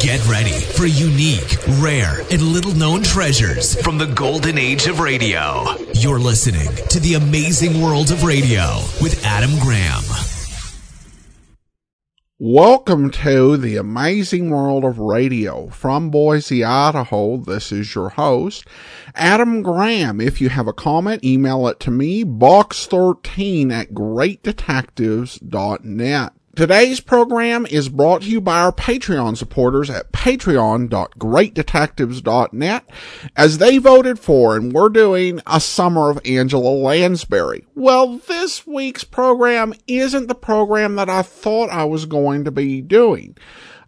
Get ready for unique, rare, and little known treasures from the golden age of radio. You're listening to The Amazing World of Radio with Adam Graham. Welcome to the amazing world of radio. From Boise, Idaho, this is your host, Adam Graham. If you have a comment, email it to me, box13 at greatdetectives.net. Today's program is brought to you by our Patreon supporters at patreon.greatdetectives.net as they voted for and we're doing a summer of Angela Lansbury. Well, this week's program isn't the program that I thought I was going to be doing.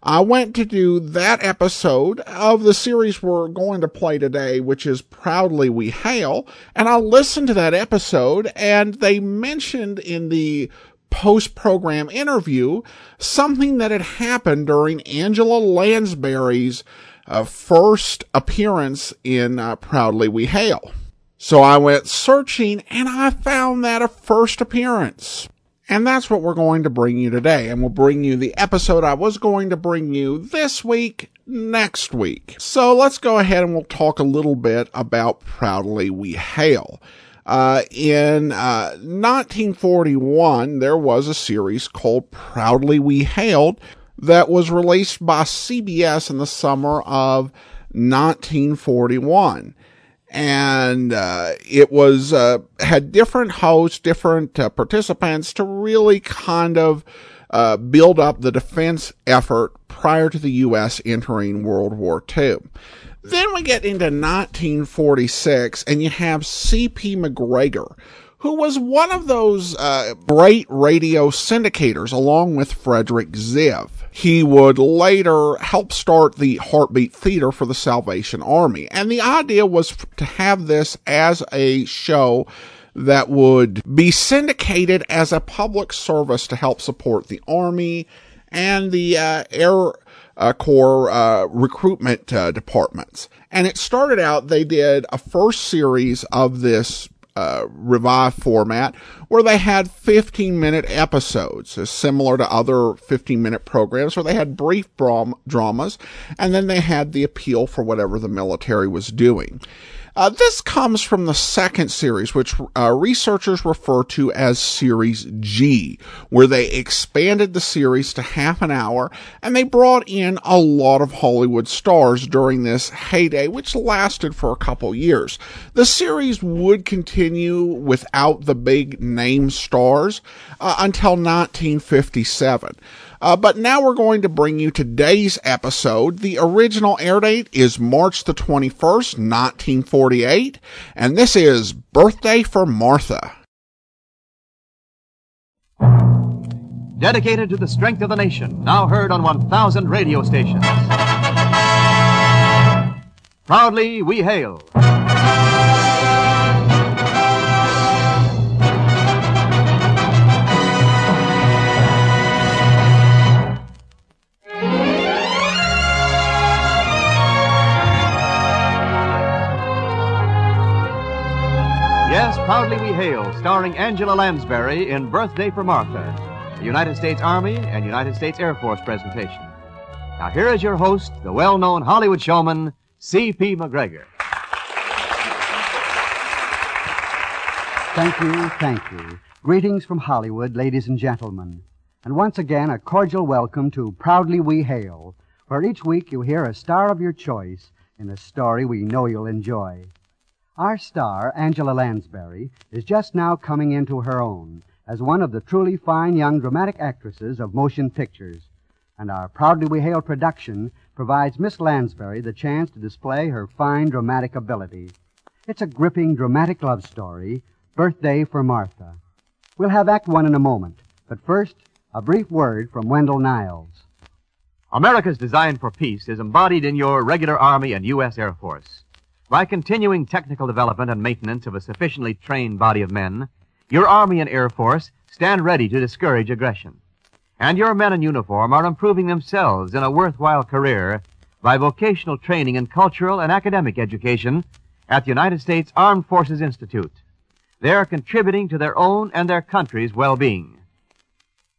I went to do that episode of the series we're going to play today, which is Proudly We Hail, and I listened to that episode and they mentioned in the post program interview something that had happened during Angela Lansbury's uh, first appearance in uh, Proudly We Hail. So I went searching and I found that a first appearance. And that's what we're going to bring you today. And we'll bring you the episode I was going to bring you this week next week. So let's go ahead and we'll talk a little bit about Proudly We Hail. Uh, in uh, 1941, there was a series called Proudly We Hailed that was released by CBS in the summer of 1941 and uh, it was uh, had different hosts, different uh, participants to really kind of uh, build up the defense effort prior to the U.S. entering World War II. Then we get into 1946, and you have C.P. MacGregor, who was one of those uh, great radio syndicators along with Frederick Ziv. He would later help start the Heartbeat Theater for the Salvation Army. And the idea was to have this as a show that would be syndicated as a public service to help support the Army and the uh, Air uh, Corps uh, recruitment uh, departments. And it started out, they did a first series of this uh, revived format where they had 15 minute episodes, uh, similar to other 15 minute programs where they had brief dram- dramas and then they had the appeal for whatever the military was doing. Uh, this comes from the second series, which uh, researchers refer to as Series G, where they expanded the series to half an hour and they brought in a lot of Hollywood stars during this heyday, which lasted for a couple years. The series would continue without the big name stars uh, until 1957. Uh, but now we're going to bring you today's episode. The original air date is March the 21st, 1948, and this is Birthday for Martha. Dedicated to the strength of the nation, now heard on 1,000 radio stations. Proudly we hail. Proudly We Hail, starring Angela Lansbury in Birthday for Martha, a United States Army and United States Air Force presentation. Now, here is your host, the well known Hollywood showman, C.P. MacGregor. Thank you, thank you. Greetings from Hollywood, ladies and gentlemen. And once again, a cordial welcome to Proudly We Hail, where each week you hear a star of your choice in a story we know you'll enjoy. Our star, Angela Lansbury, is just now coming into her own as one of the truly fine young dramatic actresses of motion pictures. And our Proudly We Hail production provides Miss Lansbury the chance to display her fine dramatic ability. It's a gripping dramatic love story, Birthday for Martha. We'll have Act One in a moment, but first, a brief word from Wendell Niles. America's design for peace is embodied in your regular Army and U.S. Air Force. By continuing technical development and maintenance of a sufficiently trained body of men, your Army and Air Force stand ready to discourage aggression. And your men in uniform are improving themselves in a worthwhile career by vocational training in cultural and academic education at the United States Armed Forces Institute. they are contributing to their own and their country's well-being.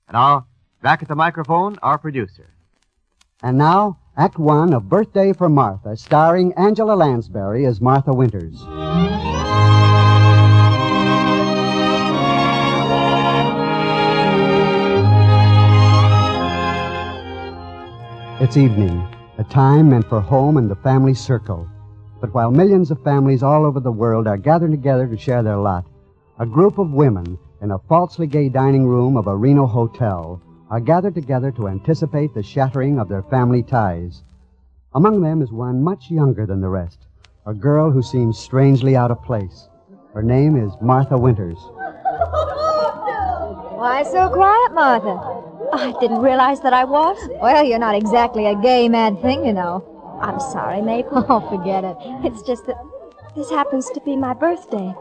And now, back at the microphone, our producer. And now, Act One of Birthday for Martha, starring Angela Lansbury as Martha Winters. It's evening, a time meant for home and the family circle. But while millions of families all over the world are gathered together to share their lot, a group of women in a falsely gay dining room of a Reno hotel are gathered together to anticipate the shattering of their family ties. Among them is one much younger than the rest, a girl who seems strangely out of place. Her name is Martha Winters. Why so quiet, Martha? I didn't realize that I was. Well, you're not exactly a gay mad thing, you know. I'm sorry, Mabel. Oh, forget it. It's just that this happens to be my birthday.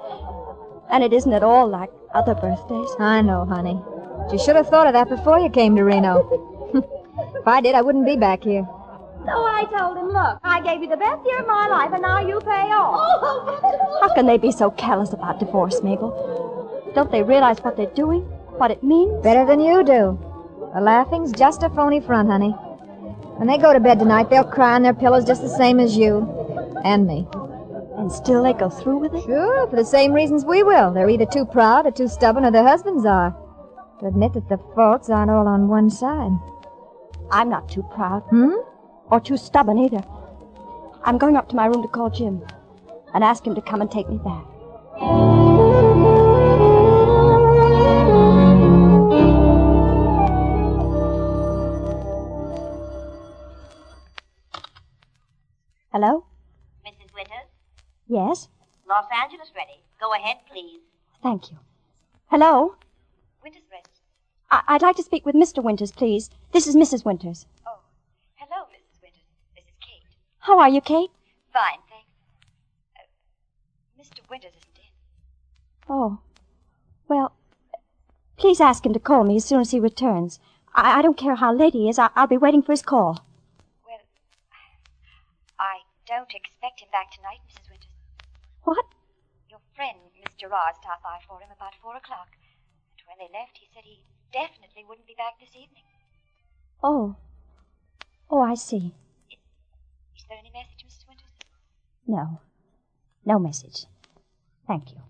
And it isn't at all like other birthdays. I know, honey. You should have thought of that before you came to Reno. if I did, I wouldn't be back here. So I told him, look, I gave you the best year of my life, and now you pay off. Oh, oh, oh, How can they be so careless about divorce, Mabel? Don't they realize what they're doing? What it means? Better than you do. The laughing's just a phony front, honey. When they go to bed tonight, they'll cry on their pillows just the same as you. And me. And still they go through with it? Sure, for the same reasons we will. They're either too proud or too stubborn or their husbands are. To admit that the faults aren't all on one side. I'm not too proud. Hmm? Or too stubborn either. I'm going up to my room to call Jim and ask him to come and take me back. Hello? Mrs. Winters, Yes? Los Angeles ready. Go ahead, please. Thank you. Hello? I- I'd like to speak with Mr. Winters, please. This is Mrs. Winters. Oh, hello, Mrs. Winters. This is Kate. How are you, Kate? Fine, thanks. Uh, Mr. Winters isn't in. Oh. Well, please ask him to call me as soon as he returns. I, I don't care how late he is. I- I'll be waiting for his call. Well, I don't expect him back tonight, Mrs. Winters. What? Your friend, Mr. Ross, stopped by for him about four o'clock. And when they left, he said he definitely wouldn't be back this evening. Oh. Oh, I see. Is there any message, Mrs. Winters? No. No message. Thank you.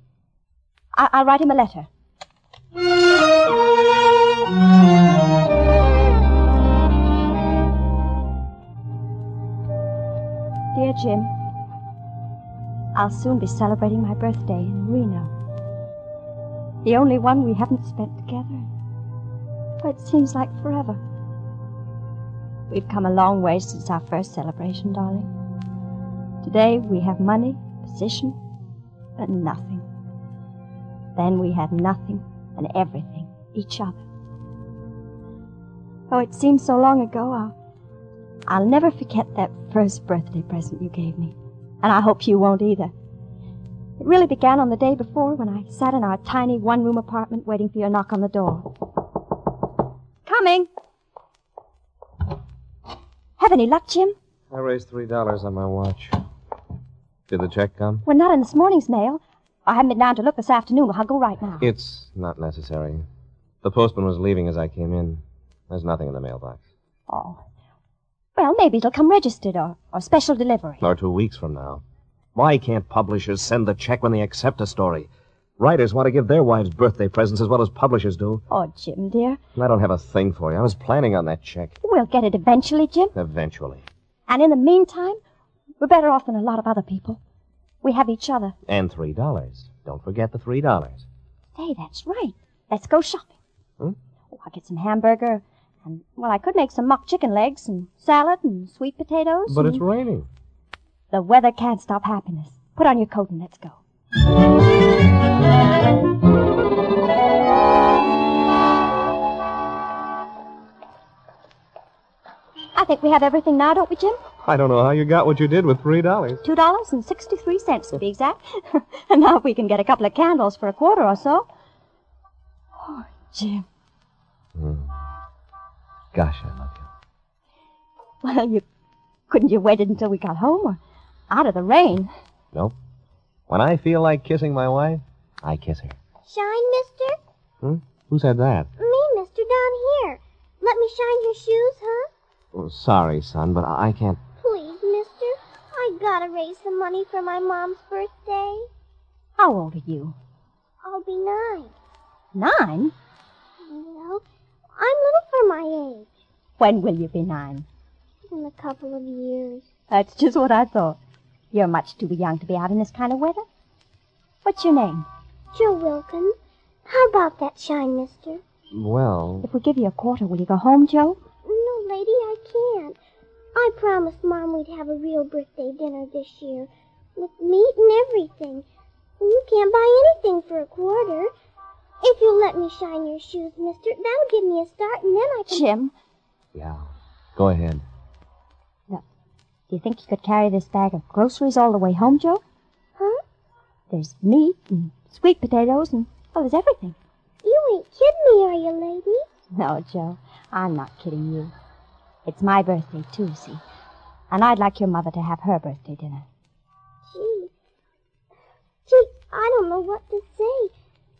I- I'll write him a letter. Dear Jim, I'll soon be celebrating my birthday in Reno. The only one we haven't spent together. Oh, it seems like forever. We've come a long way since our first celebration, darling. Today we have money, position, but nothing. Then we had nothing and everything, each other. Oh, it seems so long ago. I'll, I'll never forget that first birthday present you gave me. And I hope you won't either. It really began on the day before when I sat in our tiny one room apartment waiting for your knock on the door. Coming! Have any luck, Jim? I raised three dollars on my watch. Did the check come? Well, not in this morning's mail. I haven't been down to look this afternoon. I'll go right now. It's not necessary. The postman was leaving as I came in. There's nothing in the mailbox. Oh. Well, maybe it'll come registered or, or special delivery. Or two weeks from now. Why can't publishers send the check when they accept a story? Writers want to give their wives birthday presents as well as publishers do. Oh, Jim, dear. I don't have a thing for you. I was planning on that check. We'll get it eventually, Jim. Eventually. And in the meantime, we're better off than a lot of other people. We have each other. And three dollars. Don't forget the three dollars. Say, that's right. Let's go shopping. Hmm? Oh, I'll get some hamburger. And, well, I could make some mock chicken legs and salad and sweet potatoes. But and- it's raining. The weather can't stop happiness. Put on your coat and let's go. I think we have everything now, don't we, Jim? I don't know how you got what you did with three dollars. Two dollars and sixty-three cents to be exact. and now if we can get a couple of candles for a quarter or so. Oh, Jim. Hmm. Gosh, I love you. Well, you couldn't you waited until we got home or out of the rain? Nope. When I feel like kissing my wife, I kiss her. Shine, mister? Hmm? Who said that? Me, mister, down here. Let me shine your shoes, huh? Oh, sorry, son, but I I can't. Please, mister. I gotta raise some money for my mom's birthday. How old are you? I'll be nine. Nine? Well, I'm little for my age. When will you be nine? In a couple of years. That's just what I thought. You're much too young to be out in this kind of weather. What's your name? Joe Wilkins. How about that shine, mister? Well, If we give you a quarter, will you go home, Joe? No, lady, I can't. I promised Mom we'd have a real birthday dinner this year. With meat and everything. And you can't buy anything for a quarter. If you'll let me shine your shoes, mister, that'll give me a start, and then I can... Jim, yeah. Go ahead. Do you think you could carry this bag of groceries all the way home, Joe? Huh? There's meat and sweet potatoes and, well, there's everything. You ain't kidding me, are you, lady? No, Joe, I'm not kidding you. It's my birthday, too, see? And I'd like your mother to have her birthday dinner. Gee. Gee, I don't know what to say.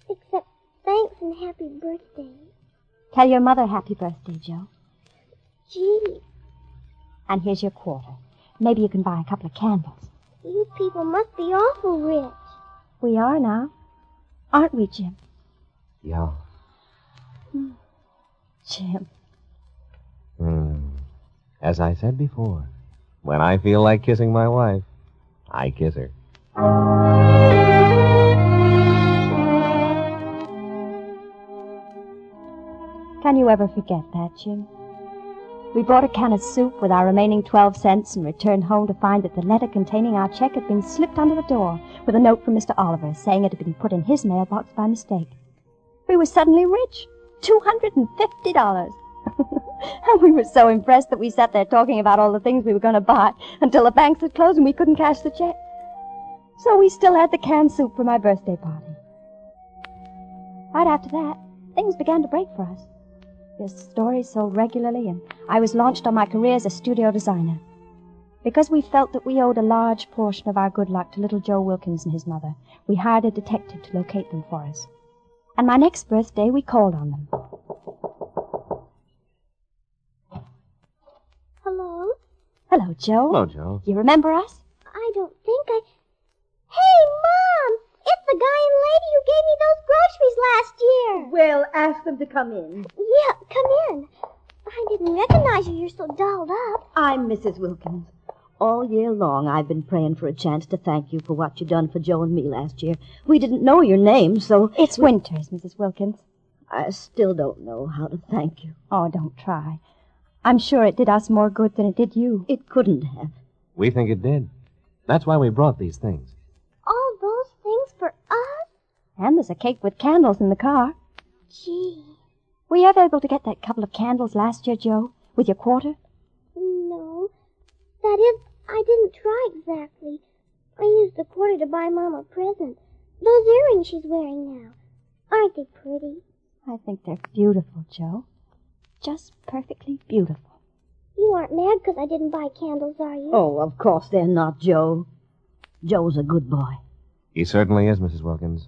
Except thanks and happy birthday. Tell your mother happy birthday, Joe. Gee, And here's your quarter. Maybe you can buy a couple of candles. you people must be awful rich. We are now. Aren't we, Jim? Yeah. Jim. Hmm. As I said before, when I feel like kissing my wife, I kiss her. Can you ever forget that, Jim? We bought a can of soup with our remaining 12 cents and returned home to find that the letter containing our check had been slipped under the door with a note from Mr. Oliver saying it had been put in his mailbox by mistake. We were suddenly rich. $250. and we were so impressed that we sat there talking about all the things we were going to buy until the banks had closed and we couldn't cash the check. So we still had the canned soup for my birthday party. Right after that, things began to break for us. Your stories sold regularly, and I was launched on my career as a studio designer. Because we felt that we owed a large portion of our good luck to little Joe Wilkins and his mother, we hired a detective to locate them for us. And my next birthday, we called on them. Hello? Hello, Joe. Hello, Joe. You remember us? I don't think I. Hey, Mom! It's the guy and lady who gave me those groceries last year. Well, ask them to come in. Yeah, come in. I didn't recognize you. You're so dolled up. I'm Mrs. Wilkins. All year long, I've been praying for a chance to thank you for what you done for Joe and me last year. We didn't know your name, so It's Winters, Mrs. Wilkins. I still don't know how to thank you. Oh, don't try. I'm sure it did us more good than it did you. It couldn't have. We think it did. That's why we brought these things. All those things for us? And there's a cake with candles in the car. Gee, Were you ever able to get that couple of candles last year, Joe, with your quarter? no. That is, I didn't try exactly. I used the quarter to buy Mom a present. Those earrings she's wearing now. Aren't they pretty? I think they're beautiful, Joe. Just perfectly beautiful. You aren't mad because I didn't buy candles, are you? Oh, of course they're not, Joe. Joe's a good boy. He certainly is, Mrs. Wilkins.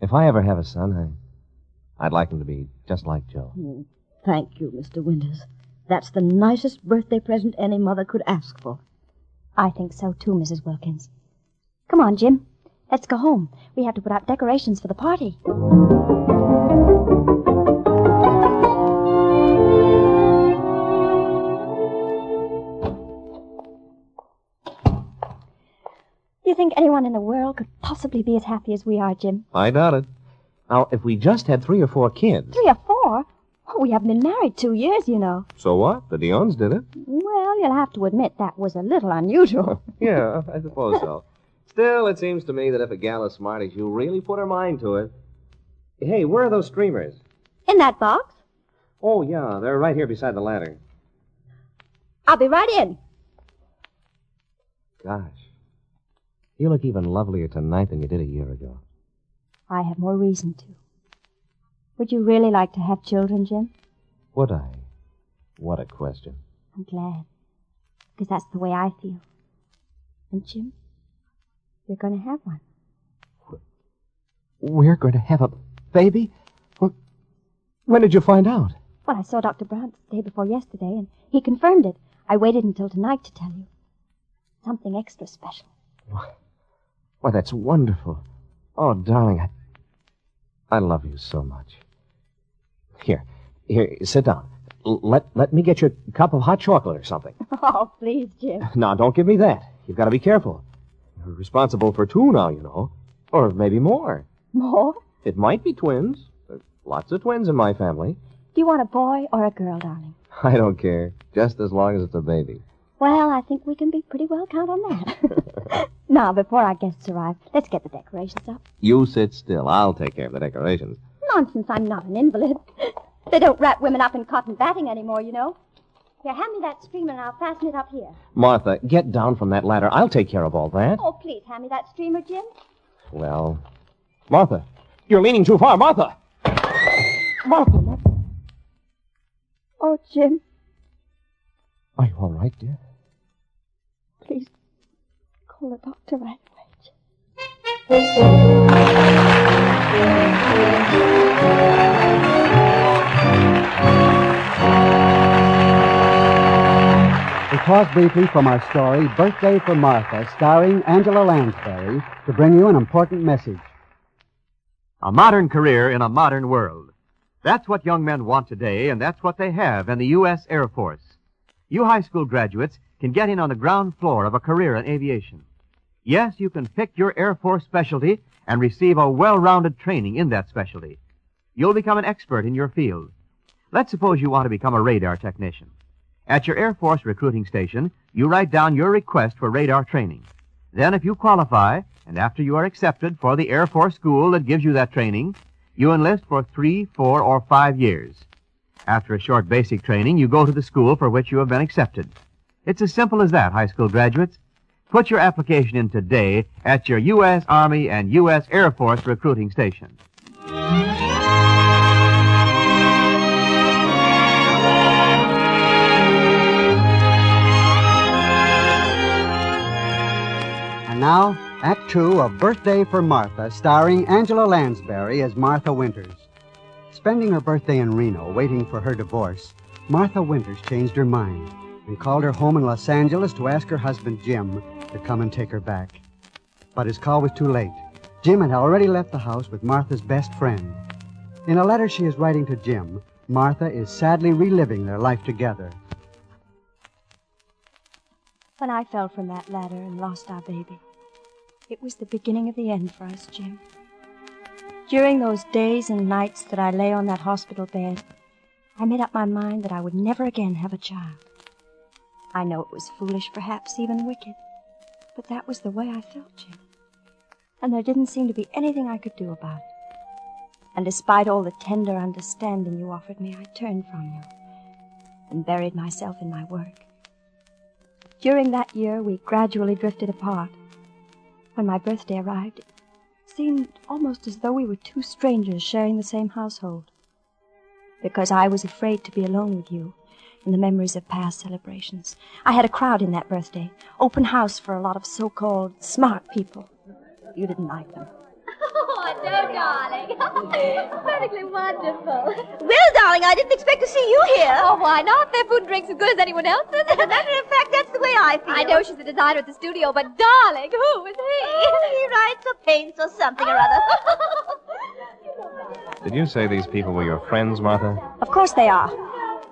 If I ever have a son, I, I'd like him to be just like Joe. Mm, Thank you, Mr. Winters. That's the nicest birthday present any mother could ask for. I think so too, Mrs. Wilkins. Come on, Jim. Let's go home. We have to put out decorations for the party. Do you think anyone in the world could possibly be as happy as we are, Jim? I doubt it. Now, if we just had three or four kids. Three or four? Oh, we haven't been married two years, you know. So what? The Dionnes did it. Well, you'll have to admit that was a little unusual. yeah, I suppose so. Still, it seems to me that if a gal as smart as you really put her mind to it. Hey, where are those streamers? In that box? Oh, yeah, they're right here beside the ladder. I'll be right in. Gosh. You look even lovelier tonight than you did a year ago. I have more reason to. Would you really like to have children, Jim? Would I? What a question. I'm glad. Because that's the way I feel. And, Jim, you're going to have one. We're going to have a baby? Well, when did you find out? Well, I saw Dr. Brown the day before yesterday, and he confirmed it. I waited until tonight to tell you. Something extra special. Why, why that's wonderful. Oh, darling, I, I love you so much. Here, here, sit down. L- let let me get you a cup of hot chocolate or something. Oh, please, Jim. Now, don't give me that. You've got to be careful. You're responsible for two now, you know, or maybe more. More? It might be twins. There's lots of twins in my family. Do you want a boy or a girl, darling? I don't care, just as long as it's a baby. Well, I think we can be pretty well count on that. now, before our guests arrive, let's get the decorations up. You sit still. I'll take care of the decorations. Nonsense, I'm not an invalid. They don't wrap women up in cotton batting anymore, you know. Here, hand me that streamer and I'll fasten it up here. Martha, get down from that ladder. I'll take care of all that. Oh, please, hand me that streamer, Jim. Well, Martha, you're leaning too far. Martha! Martha, Martha. Oh, Jim, Are you all right, dear? Please call the doctor right away. We pause briefly from our story, Birthday for Martha, starring Angela Lansbury, to bring you an important message. A modern career in a modern world. That's what young men want today, and that's what they have in the U.S. Air Force. You high school graduates can get in on the ground floor of a career in aviation. Yes, you can pick your Air Force specialty and receive a well-rounded training in that specialty. You'll become an expert in your field. Let's suppose you want to become a radar technician. At your Air Force recruiting station, you write down your request for radar training. Then, if you qualify, and after you are accepted for the Air Force school that gives you that training, you enlist for three, four, or five years. After a short basic training, you go to the school for which you have been accepted. It's as simple as that, high school graduates. Put your application in today at your U.S. Army and U.S. Air Force recruiting station. And now, Act Two of Birthday for Martha, starring Angela Lansbury as Martha Winters. Spending her birthday in Reno, waiting for her divorce, Martha Winters changed her mind and called her home in Los Angeles to ask her husband, Jim, to come and take her back. But his call was too late. Jim had already left the house with Martha's best friend. In a letter she is writing to Jim, Martha is sadly reliving their life together. When I fell from that ladder and lost our baby, it was the beginning of the end for us, Jim. During those days and nights that I lay on that hospital bed, I made up my mind that I would never again have a child. I know it was foolish, perhaps even wicked, but that was the way I felt, Jim. And there didn't seem to be anything I could do about it. And despite all the tender understanding you offered me, I turned from you and buried myself in my work. During that year, we gradually drifted apart. When my birthday arrived, seemed almost as though we were two strangers sharing the same household. Because I was afraid to be alone with you in the memories of past celebrations. I had a crowd in that birthday, open house for a lot of so-called smart people. You didn't like them. Oh, darling. Perfectly wonderful. Well, darling, I didn't expect to see you here. Oh, why not? Their food and drink's as good as anyone else's. As a matter of fact, that's the way I feel. I know she's the designer at the studio, but darling, who is he? Oh, he writes or paints or something or other. Did you say these people were your friends, Martha? Of course they are.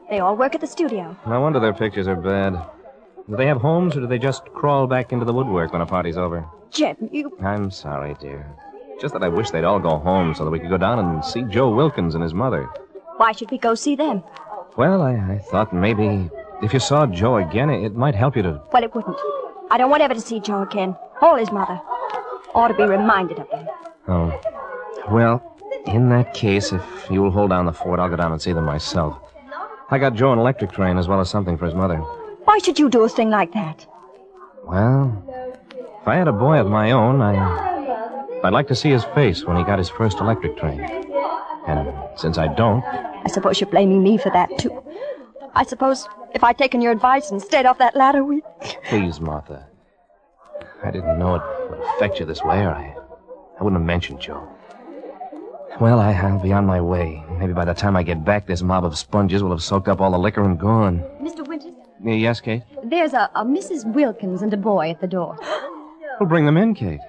They all work at the studio. No wonder their pictures are bad. Do they have homes, or do they just crawl back into the woodwork when a party's over? Jim, you. I'm sorry, dear. Just that I wish they'd all go home so that we could go down and see Joe Wilkins and his mother. Why should we go see them? Well, I, I thought maybe if you saw Joe again, it might help you to. Well, it wouldn't. I don't want ever to see Joe again. Or his mother. Ought to be reminded of them. Oh. Well, in that case, if you will hold down the fort, I'll go down and see them myself. I got Joe an electric train as well as something for his mother. Why should you do a thing like that? Well, if I had a boy of my own, I. I'd like to see his face when he got his first electric train. And since I don't, I suppose you're blaming me for that, too. I suppose if I'd taken your advice and stayed off that ladder, we. please, Martha. I didn't know it would affect you this way, or I, I wouldn't have mentioned Joe. Well, I, I'll be on my way. Maybe by the time I get back, this mob of sponges will have soaked up all the liquor and gone. Mr. Winters, Yes, Kate? there's a, a Mrs. Wilkins and a boy at the door. We'll bring them in, Kate.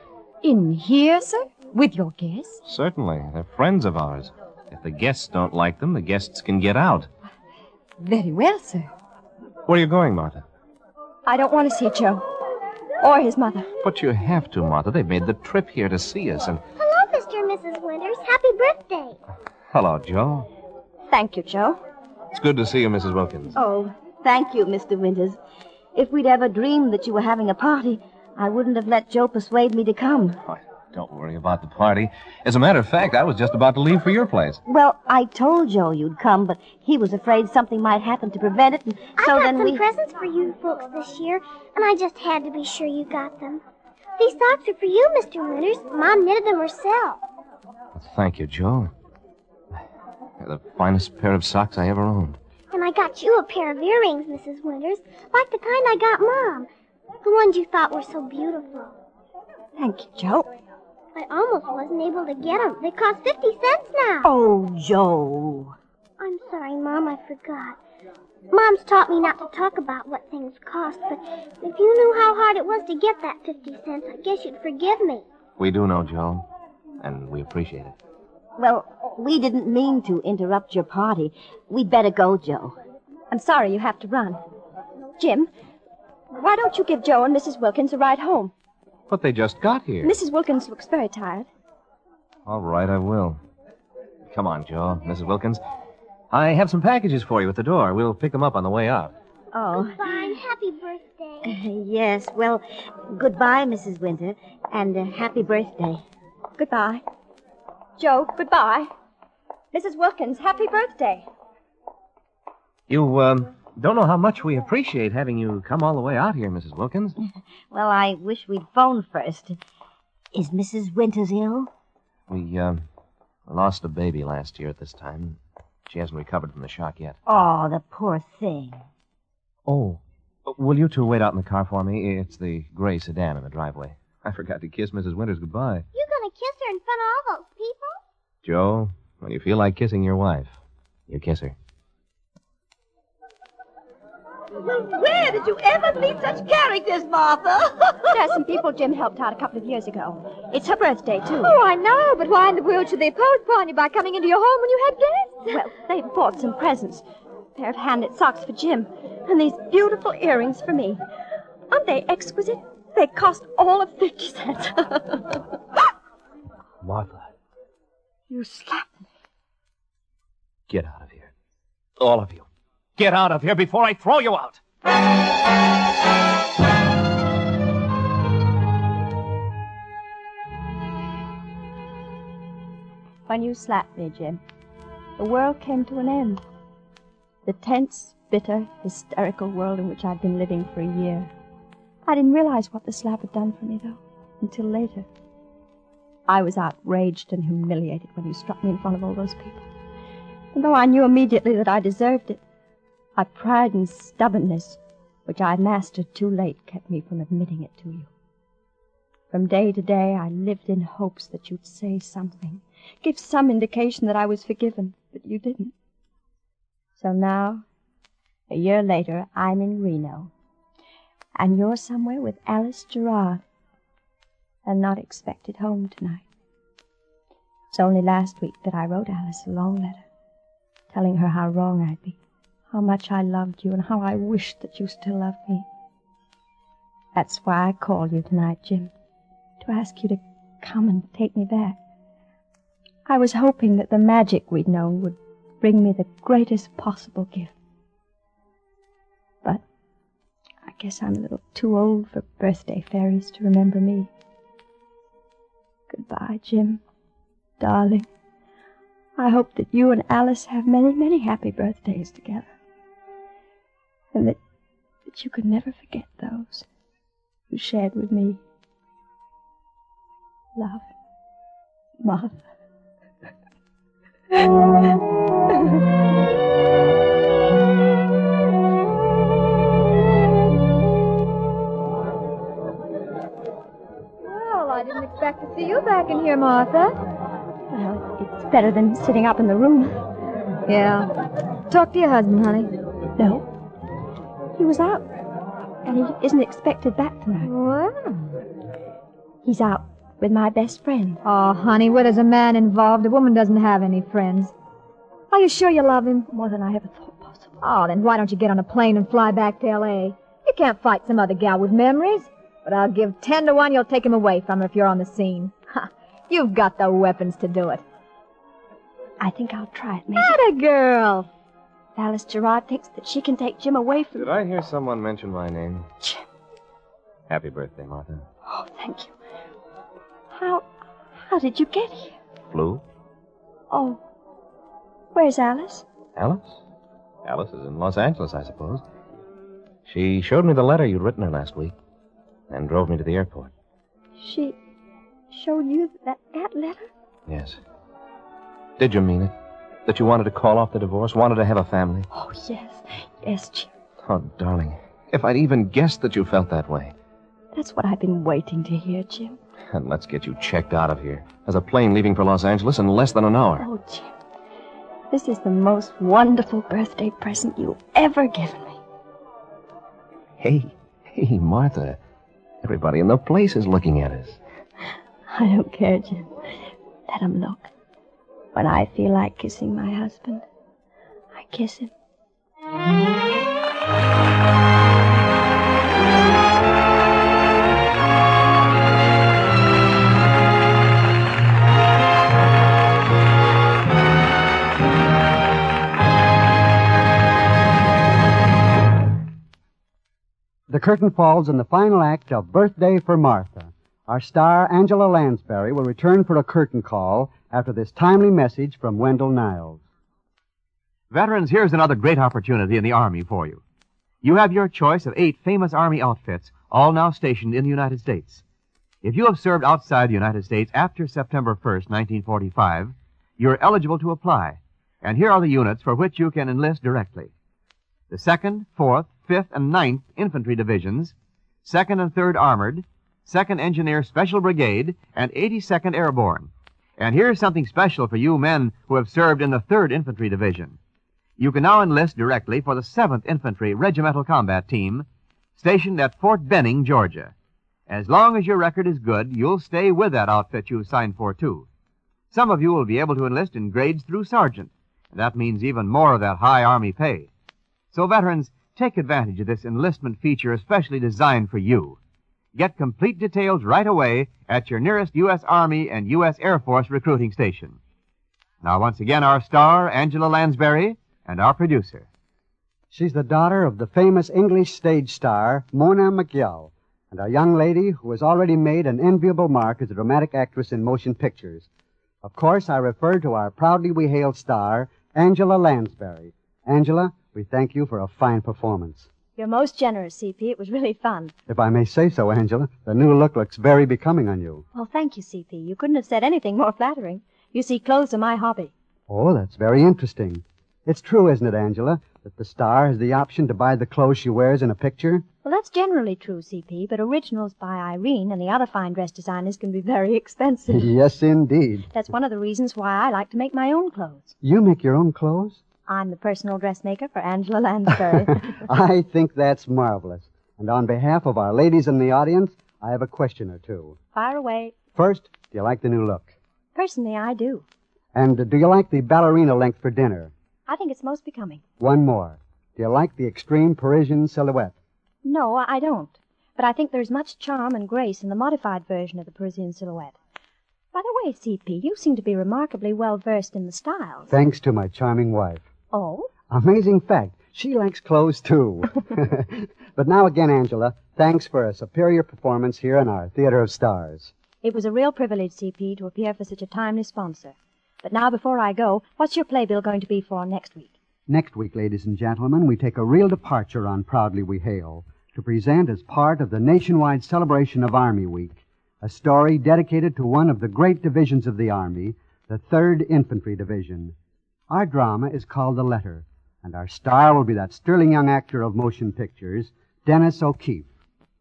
In here, sir? With your guests? Certainly. They're friends of ours. If the guests don't like them, the guests can get out. Very well, sir. Where are you going, Martha? I don't want to see Joe. Or his mother. But you have to, Martha. They've made the trip here to see us. And Hello, Mr. and Mrs. Winters. Happy birthday. hello, Joe. Thank you, Joe. It's good to see you, Mrs. Wilkins. Oh, thank you, Mr. Winters. If we'd ever dreamed that you were having a party, I wouldn't have let Joe persuade me to come. Oh, don't worry about the party. As a matter of fact, I was just about to leave for your place. Well, I told Joe you'd come, but he was afraid something might happen to prevent it, and I so got then some we. presents for you folks this year, and I just had to be sure you got them. These socks are for you, Mr. Winters. Mom knitted them herself. Thank you, Joe. They're the finest pair of socks I ever owned. And I got you a pair of earrings, Mrs. Winters, like the kind I got Mom. The ones you thought were so beautiful. Thank you, Joe. I almost wasn't able to get them. They cost 50 cents now. Oh, Joe. I'm sorry, Mom, I forgot. Mom's taught me not to talk about what things cost, but if you knew how hard it was to get that 50 cents, I guess you'd forgive me. We do know, Joe, and we appreciate it. Well, we didn't mean to interrupt your party. We'd better go, Joe. I'm sorry you have to run. Jim, why don't you give Joe and Mrs. Wilkins a ride home? But they just got here. Mrs. Wilkins looks very tired. All right, I will. Come on, Joe. Mrs. Wilkins. I have some packages for you at the door. We'll pick them up on the way out. Oh. Fine. Happy birthday. yes, well, goodbye, Mrs. Winter, and uh, happy birthday. Goodbye. Joe, goodbye. Mrs. Wilkins, happy birthday. You, um, don't know how much we appreciate having you come all the way out here, Mrs. Wilkins. Well, I wish we'd phoned first. Is Mrs. Winters ill? We, um, lost a baby last year at this time. She hasn't recovered from the shock yet. Oh, the poor thing. Oh. Will you two wait out in the car for me? It's the gray sedan in the driveway. I forgot to kiss Mrs. Winters goodbye. You're gonna kiss her in front of all those people? Joe, when you feel like kissing your wife, you kiss her. Where did you ever meet such characters, Martha? There's some people Jim helped out a couple of years ago. It's her birthday, too. Oh, I know, but why in the world should they postpone you by coming into your home when you had guests? Well, they bought some presents. A pair of hand-knit socks for Jim, and these beautiful earrings for me. Aren't they exquisite? They cost all of 50 cents. Martha, you slapped me. get out of here. All of you. Get out of here before I throw you out. When you slapped me, Jim, the world came to an end. The tense, bitter, hysterical world in which I'd been living for a year. I didn't realize what the slap had done for me, though, until later. I was outraged and humiliated when you struck me in front of all those people. And though I knew immediately that I deserved it, my pride and stubbornness, which I mastered too late, kept me from admitting it to you. From day to day, I lived in hopes that you'd say something, give some indication that I was forgiven, but you didn't. So now, a year later, I'm in Reno, and you're somewhere with Alice Gerard, and not expected home tonight. It's only last week that I wrote Alice a long letter, telling her how wrong I'd been, how much I loved you, and how I wished that you still loved me. That's why I called you tonight, Jim, to ask you to come and take me back. I was hoping that the magic we'd known would bring me the greatest possible gift. But I guess I'm a little too old for birthday fairies to remember me. Goodbye, Jim. Darling. I hope that you and Alice have many, many happy birthdays together. And that, that you can never forget those you shared with me. Love, Martha. Well, I didn't expect to see you back in here, Martha. Well, It's better than sitting up in the room. Yeah. Talk to your husband, honey. No. He was out, and he isn't expected back tonight. What? He's out with my best friend. Oh, honey, where there's a man involved, a woman doesn't have any friends. Are you sure you love him? More than I ever thought possible. Oh, then why don't you get on a plane and fly back to L.A.? You can't fight some other gal with memories. But I'll give ten to one you'll take him away from her if you're on the scene. Ha! You've got the weapons to do it. I think I'll try it, maybe. Not a girl. Alice Gerard thinks that she can take Jim away from Did I hear someone mention my name? Jim. Happy birthday, Martha. Oh, thank you. How how did you get here? Flew. Oh. Where's Alice? Alice? Alice is in Los Angeles, I suppose. She showed me the letter you'd written her last week and drove me to the airport. She showed you that that letter? Yes. Did you mean it? That you wanted to call off the divorce, wanted to have a family? Oh, yes. Yes, Jim. Oh, darling. If I'd even guessed that you felt that way. That's what I've been waiting to hear, Jim. And let's get you checked out of here. There's a plane leaving for Los Angeles in less than an hour. Oh, Jim. This is the most wonderful birthday present you've ever given me. Hey, hey, Martha. Everybody in the place is looking at us. I don't care, Jim. Let 'em look. When I feel like kissing my husband, I kiss him. The curtain falls in the final act of Birthday for Martha. Our star, Angela Lansbury, will return for a curtain call after this timely message from Wendell Niles. Veterans, here's another great opportunity in the Army for you. You have your choice of eight famous Army outfits, all now stationed in the United States. If you have served outside the United States after September 1st, 1945, you're eligible to apply. And here are the units for which you can enlist directly. The 2nd, 4th, 5th, and 9th Infantry Divisions, 2nd and 3rd Armored, 2nd Engineer Special Brigade, and 82nd Airborne. And here's something special for you men who have served in the 3rd Infantry Division. You can now enlist directly for the 7th Infantry Regimental Combat Team, stationed at Fort Benning, Georgia. As long as your record is good, you'll stay with that outfit you've signed for, too. Some of you will be able to enlist in grades through sergeant, and that means even more of that high Army pay. So, veterans, take advantage of this enlistment feature especially designed for you. Get complete details right away at your nearest U.S. Army and U.S. Air Force recruiting station. Now, once again, our star, Angela Lansbury, and our producer. She's the daughter of the famous English stage star, Moyna Macgill, and a young lady who has already made an enviable mark as a dramatic actress in motion pictures. Of course, I refer to our proudly we hail star, Angela Lansbury. Angela, we thank you for a fine performance. You're most generous, CP. It was really fun. If I may say so, Angela, the new look looks very becoming on you. Well, thank you, CP. You couldn't have said anything more flattering. You see, clothes are my hobby. Oh, that's very interesting. It's true, isn't it, Angela, that the star has the option to buy the clothes she wears in a picture? Well, that's generally true, CP, but originals by Irene and the other fine dress designers can be very expensive. yes, indeed. That's one of the reasons why I like to make my own clothes. You make your own clothes? I'm the personal dressmaker for Angela Lansbury. I think that's marvelous. And on behalf of our ladies in the audience, I have a question or two. Fire away. First, do you like the new look? Personally, I do. And uh, do you like the ballerina length for dinner? I think it's most becoming. One more. Do you like the extreme Parisian silhouette? No, I don't. But I think there's much charm and grace in the modified version of the Parisian silhouette. By the way, CP, you seem to be remarkably well versed in the styles. Thanks to my charming wife. Oh? Amazing fact. She likes clothes, too. but now again, Angela, thanks for a superior performance here in our Theater of Stars. It was a real privilege, CP, to appear for such a timely sponsor. But now, before I go, what's your playbill going to be for next week? Next week, ladies and gentlemen, we take a real departure on Proudly We Hail to present as part of the nationwide celebration of Army Week a story dedicated to one of the great divisions of the Army, the 3rd Infantry Division. Our drama is called The Letter, and our star will be that sterling young actor of motion pictures, Dennis O'Keefe.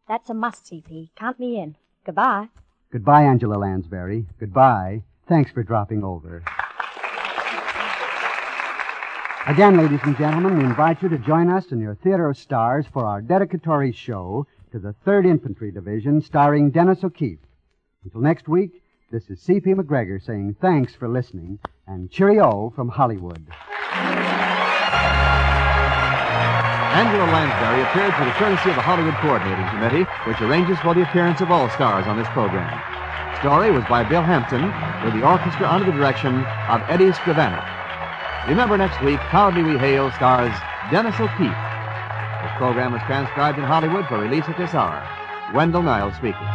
That's a must, CP. Count me in. Goodbye. Goodbye, Angela Lansbury. Goodbye. Thanks for dropping over. Again, ladies and gentlemen, we invite you to join us in your Theater of Stars for our dedicatory show to the 3rd Infantry Division, starring Dennis O'Keefe. Until next week, this is C.P. MacGregor saying thanks for listening and cheerio from Hollywood. Angela Lansbury appeared through the courtesy of the Hollywood Coordinating Committee, which arranges for the appearance of all stars on this program. Story was by Bill Hampton, with the orchestra under the direction of Eddie Scrivener. Remember next week, Proudly We Hail stars Dennis O'Keefe. This program was transcribed in Hollywood for release at this hour. Wendell Niles speaking.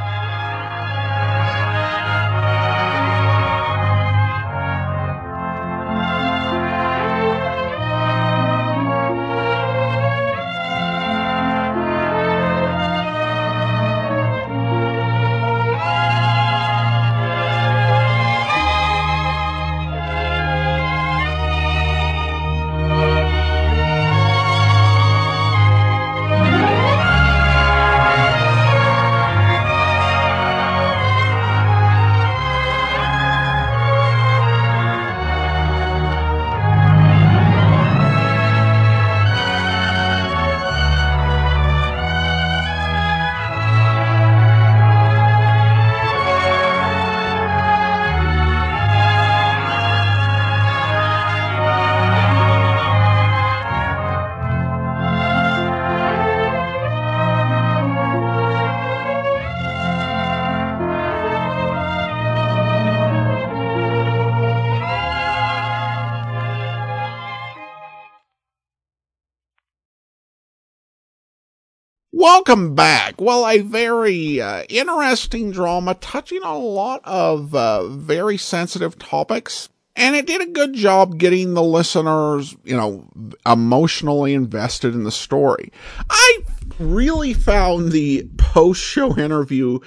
Welcome back. Well, a very uh, interesting drama touching on a lot of uh, very sensitive topics. And it did a good job getting the listeners, you know, emotionally invested in the story. I really found the post show interview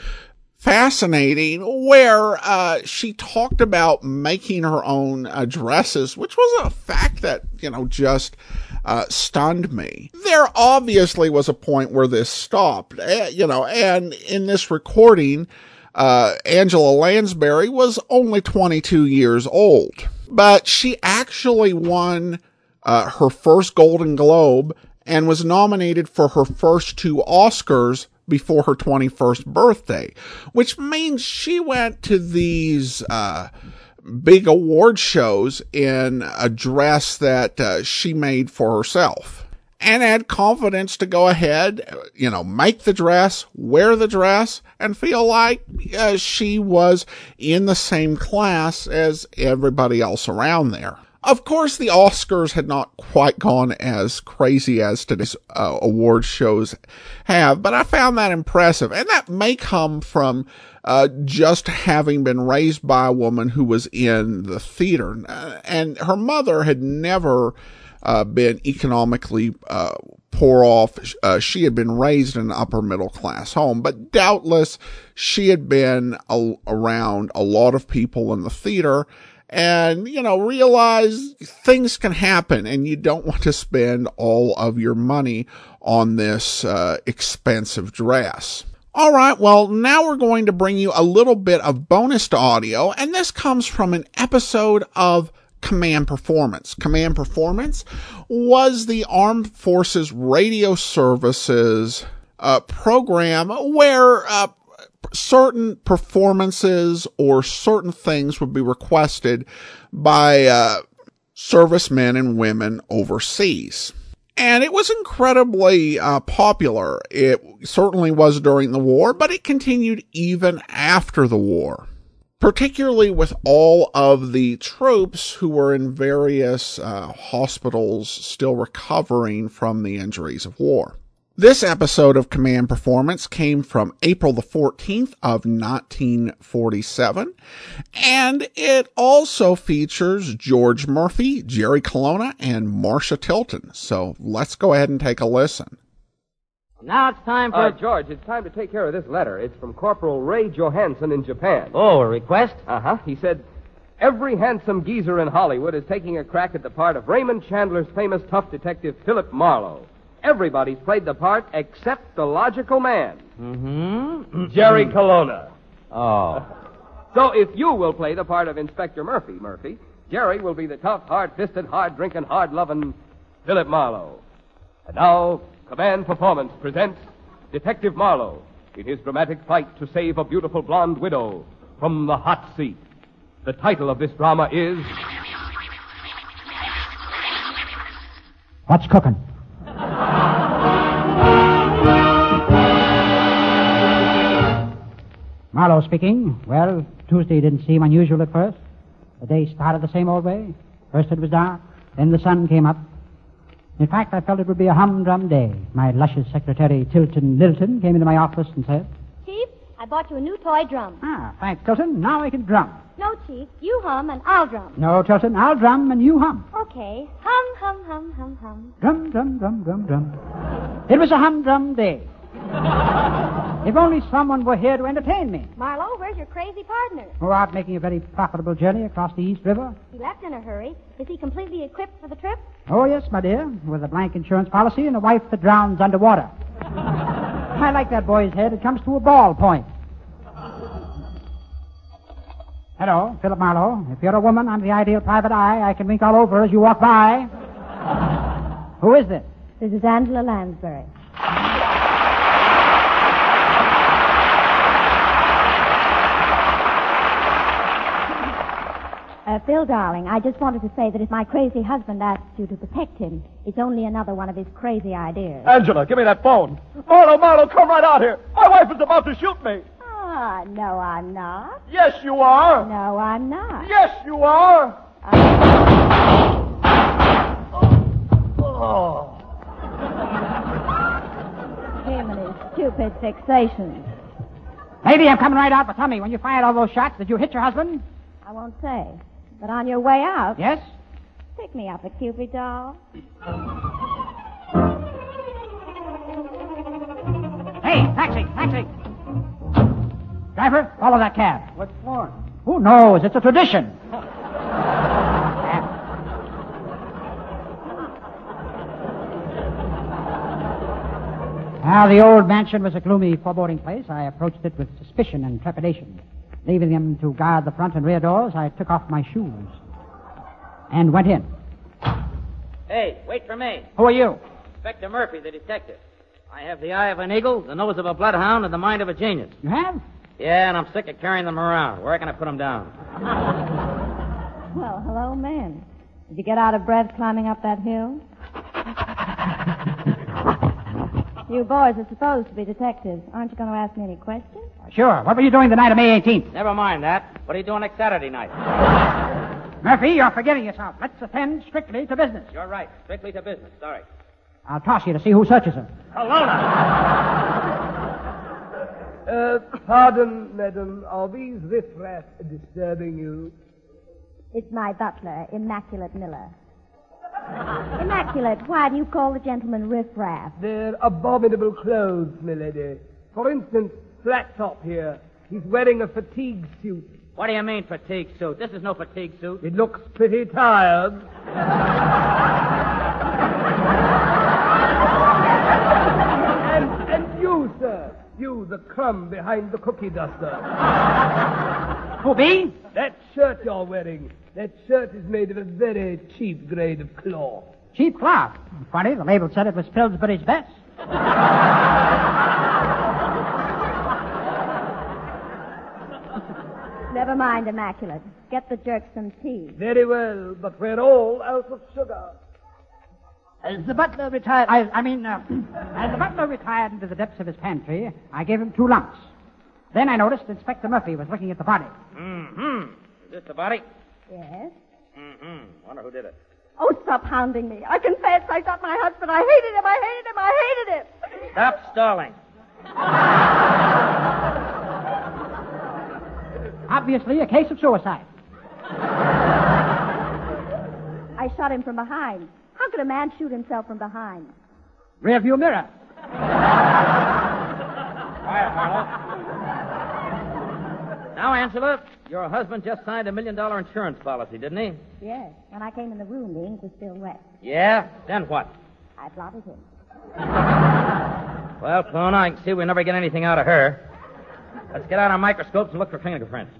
fascinating where uh, she talked about making her own uh, dresses, which was a fact that, you know, just uh, stunned me. There obviously was a point where this stopped, uh, you know, and in this recording, uh, Angela Lansbury was only 22 years old, but she actually won uh, her first Golden Globe and was nominated for her first two Oscars before her 21st birthday, which means she went to these, uh, big award shows in a dress that uh, she made for herself and had confidence to go ahead, you know, make the dress, wear the dress, and feel like uh, she was in the same class as everybody else around there. Of course, the Oscars had not quite gone as crazy as today's uh, award shows have, but I found that impressive. And that may come from uh, just having been raised by a woman who was in the theater. And her mother had never uh, been economically uh, poor off. Uh, she had been raised in an upper middle class home, but doubtless she had been a- around a lot of people in the theater and, you know, realize things can happen and you don't want to spend all of your money on this uh, expensive dress. All right, well, now we're going to bring you a little bit of bonus audio, and this comes from an episode of Command Performance. Command Performance was the Armed Forces Radio Services uh, program where uh, certain performances or certain things would be requested by uh, servicemen and women overseas and it was incredibly uh, popular. It certainly was during the war, but it continued even after the war, particularly with all of the troops who were in various uh, hospitals still recovering from the injuries of war. This episode of Command Performance came from April the 14th of 1947, and it also features George Murphy, Jerry Colonna, and Martha Tilton. So let's go ahead and take a listen. Now it's time for... Uh, George, it's time to take care of this letter. It's from Corporal Ray Johansson in Japan. Oh, a request? Uh-huh. He said, Every handsome geezer in Hollywood is taking a crack at the part of Raymond Chandler's famous tough detective, Philip Marlowe. Everybody's played the part except the logical man. Mm-hmm. Jerry Colonna. Oh. So if you will play the part of Inspector Murphy, Murphy, Jerry will be the tough, hard-fisted, hard-drinking, hard-loving Philip Marlowe. And now, Command Performance presents Detective Marlowe in his dramatic fight to save a beautiful blonde widow from the hot seat. The title of this drama is What's cooking? Marlowe speaking. Well, Tuesday didn't seem unusual at first. The day started the same old way. First it was dark, then the sun came up. In fact, I felt it would be a humdrum day. My luscious secretary, Tilton Lilton, came into my office and said, I bought you a new toy drum. Ah, thanks, Tilton. Now I can drum. No, Chief, you hum and I'll drum. No, Tilton, I'll drum and you hum. Okay. Hum, hum, hum, hum, hum. Drum, drum, drum, drum, drum. It was a humdrum day. if only someone were here to entertain me. Marlowe, where's your crazy partner? We're out making a very profitable journey across the East River. He left in a hurry. Is he completely equipped for the trip? Oh, yes, my dear, with a blank insurance policy and a wife that drowns underwater. I like that boy's head. It comes to a ball point. Hello, Philip Marlowe. If you're a woman, I'm the ideal private eye. I can wink all over as you walk by. Who is this? This is Angela Lansbury. Uh, Phil, darling, I just wanted to say that if my crazy husband asks you to protect him, it's only another one of his crazy ideas. Angela, give me that phone. Marlowe, Marlowe, come right out here. My wife is about to shoot me. Ah, no, I'm not. Yes, you are. No, I'm not. Yes, you are. Oh. Him and his stupid fixations. Lady, I'm coming right out, but tell me, when you fired all those shots, did you hit your husband? I won't say. But on your way out, Yes? pick me up a Cupid doll. Hey, taxi, taxi. Driver, follow that cab. What for? Who knows? It's a tradition. Now, the old mansion was a gloomy, foreboding place. I approached it with suspicion and trepidation. Leaving them to guard the front and rear doors, I took off my shoes and went in. Hey, wait for me. Who are you? Inspector Murphy, the detective. I have the eye of an eagle, the nose of a bloodhound, and the mind of a genius. You have? Yeah, and I'm sick of carrying them around. Where can I put them down? Well, hello, man. Did you get out of breath climbing up that hill? you boys are supposed to be detectives. Aren't you going to ask me any questions? Sure. What were you doing the night of May 18th? Never mind that. What are you doing next Saturday night? Murphy, you're forgetting yourself. Let's attend strictly to business. You're right. Strictly to business. Sorry. I'll toss you to see who searches him. Uh, pardon, madam, are these riffraff disturbing you? It's my butler, Immaculate Miller. Ah, Immaculate, why do you call the gentleman riffraff? They're abominable clothes, milady. For instance, Flat Top here. He's wearing a fatigue suit. What do you mean, fatigue suit? This is no fatigue suit. It looks pretty tired. and, and you, sir. You, the crumb behind the cookie duster. Who be? That shirt you're wearing. That shirt is made of a very cheap grade of cloth. Cheap cloth. Funny, the label said it was Pillsbury's best. Never mind, Immaculate. Get the jerk some tea. Very well, but we're all out of sugar. As the butler retired, I, I mean, uh, as the butler retired into the depths of his pantry, I gave him two lumps. Then I noticed Inspector Murphy was looking at the body. Mm-hmm. Is this the body? Yes? Mm-hmm. Wonder who did it. Oh, stop hounding me. I confess I shot my husband. I hated him. I hated him. I hated him. Stop stalling. Obviously, a case of suicide. I shot him from behind. How could a man shoot himself from behind? Rear view mirror. Quiet, Marlowe. Now, Angela, your husband just signed a million dollar insurance policy, didn't he? Yes. When I came in the room, the ink was still wet. Yeah? Then what? I blotted him. Well, Colonna, I can see we never get anything out of her. Let's get out our microscopes and look for fingerprints.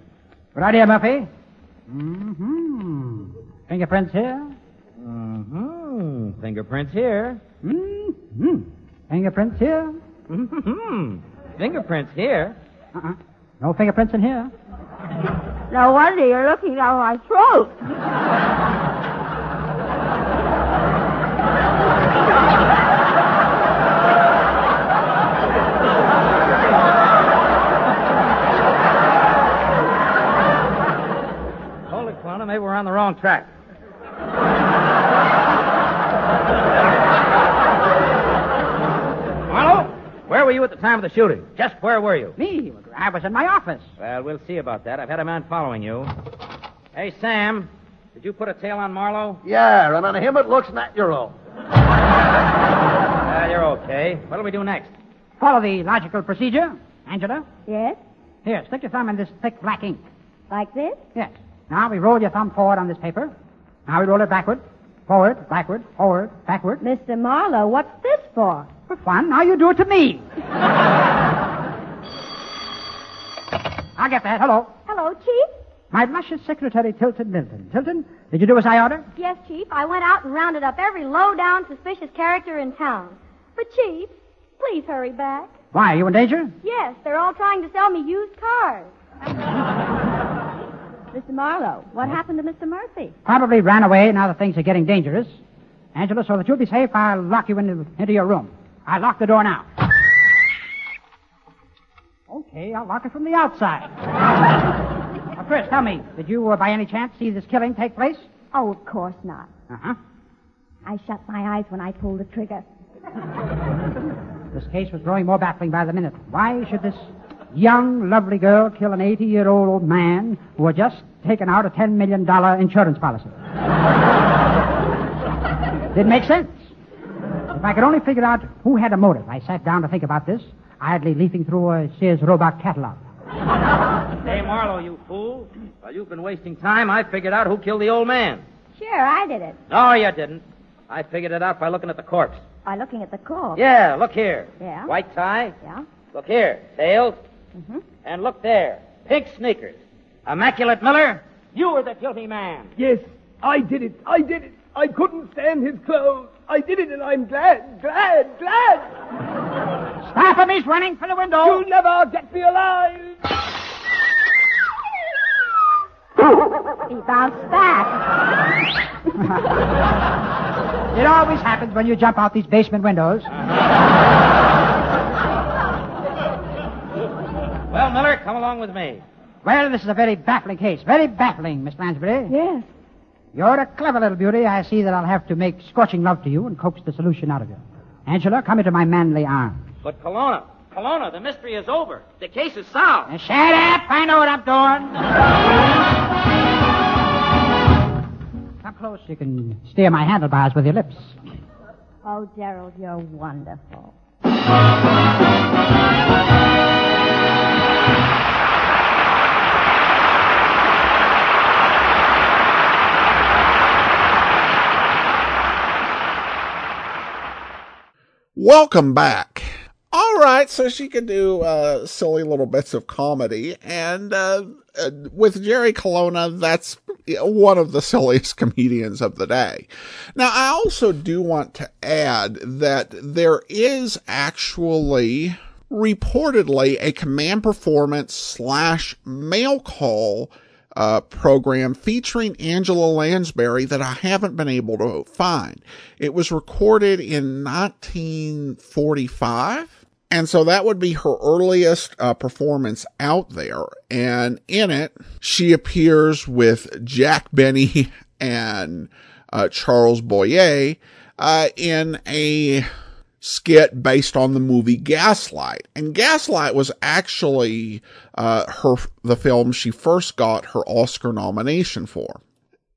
Good idea, Murphy. Mm-hmm. Fingerprints here. Mm-hmm. Fingerprints here. Mm-hmm. Fingerprints here. Mm-hmm. Fingerprints here. Uh-uh. No fingerprints in here. No wonder you're looking down my throat. Hold it, Colonna. Maybe we're on the wrong track. Marlowe, where were you at the time of the shooting? Just where were you? Me? I was in my office. Well, we'll see about that. I've had a man following you. Hey, Sam, did you put a tail on Marlowe? Yeah, and on him it looks natural. Uh, you're okay. What'll we do next? Follow the logical procedure. Angela? Yes? Here, stick your thumb in this thick black ink. Like this? Yes. Now we roll your thumb forward on this paper. Now we roll it backward, forward, backward, forward, backward. Mr. Marlowe, what's this for? For fun. Now you do it to me. I'll get that. Hello. Hello, Chief. My luscious secretary, Tilton Milton. Tilton, did you do as I ordered? Yes, Chief. I went out and rounded up every low-down, suspicious character in town. But, Chief, please hurry back. Why, are you in danger? Yes, they're all trying to sell me used cars. Mr. Marlowe, what happened to Mr. Murphy? Probably ran away now that things are getting dangerous. Angela, so that you'll be safe, I'll lock you into, into your room. I'll lock the door now. Okay, I'll lock it from the outside. now, Chris, tell me, did you uh, by any chance see this killing take place? Oh, of course not. Uh-huh. I shut my eyes when I pulled the trigger. This case was growing more baffling by the minute. Why should this young, lovely girl kill an 80-year-old old man who had just taken out a $10 million insurance policy? Didn't make sense. If I could only figure out who had a motive, I sat down to think about this, idly leafing through a Sears Roebuck catalog. Hey, Marlowe, you fool. While you've been wasting time, I figured out who killed the old man. Sure, I did it. No, you didn't. I figured it out by looking at the corpse. By looking at the corpse. Yeah, look here. Yeah? White tie. Yeah? Look here. Tails. Mm-hmm. And look there. Pink sneakers. Immaculate Miller, you were the guilty man. Yes, I did it. I did it. I couldn't stand his clothes. I did it, and I'm glad, glad, glad. Stop him! He's running for the window. You'll never get me alive. He bounced back. It always happens when you jump out these basement windows. Well, Miller, come along with me. Well, this is a very baffling case. Very baffling, Miss Lansbury. Yes. You're a clever little beauty. I see that I'll have to make scorching love to you and coax the solution out of you. Angela, come into my manly arms. But Colonna, Colonna, the mystery is over. The case is solved. Now, shut up! I know what I'm doing. Come close. You can steer my handlebars with your lips. Oh, Gerald, you're wonderful. Welcome back. All right, so she could do uh, silly little bits of comedy, and uh, uh, with Jerry Colonna, that's one of the silliest comedians of the day. Now, I also do want to add that there is actually reportedly a command performance slash mail call uh, program featuring Angela Lansbury that I haven't been able to find. It was recorded in 1945. And so that would be her earliest uh, performance out there. And in it, she appears with Jack Benny and uh, Charles Boyer uh, in a skit based on the movie Gaslight. And Gaslight was actually uh, her the film she first got her Oscar nomination for.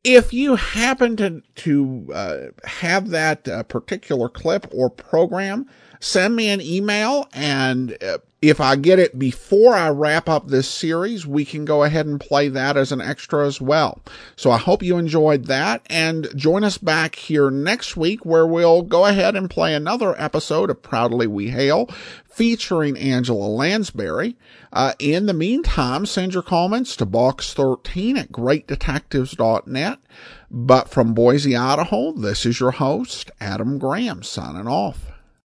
If you happen to to uh, have that uh, particular clip or program, send me an email and uh, if I get it before I wrap up this series, we can go ahead and play that as an extra as well. So I hope you enjoyed that and join us back here next week where we'll go ahead and play another episode of Proudly We Hail featuring Angela Lansbury. Uh, in the meantime, send your comments to box13 at greatdetectives.net. But from Boise, Idaho, this is your host, Adam Graham, signing off.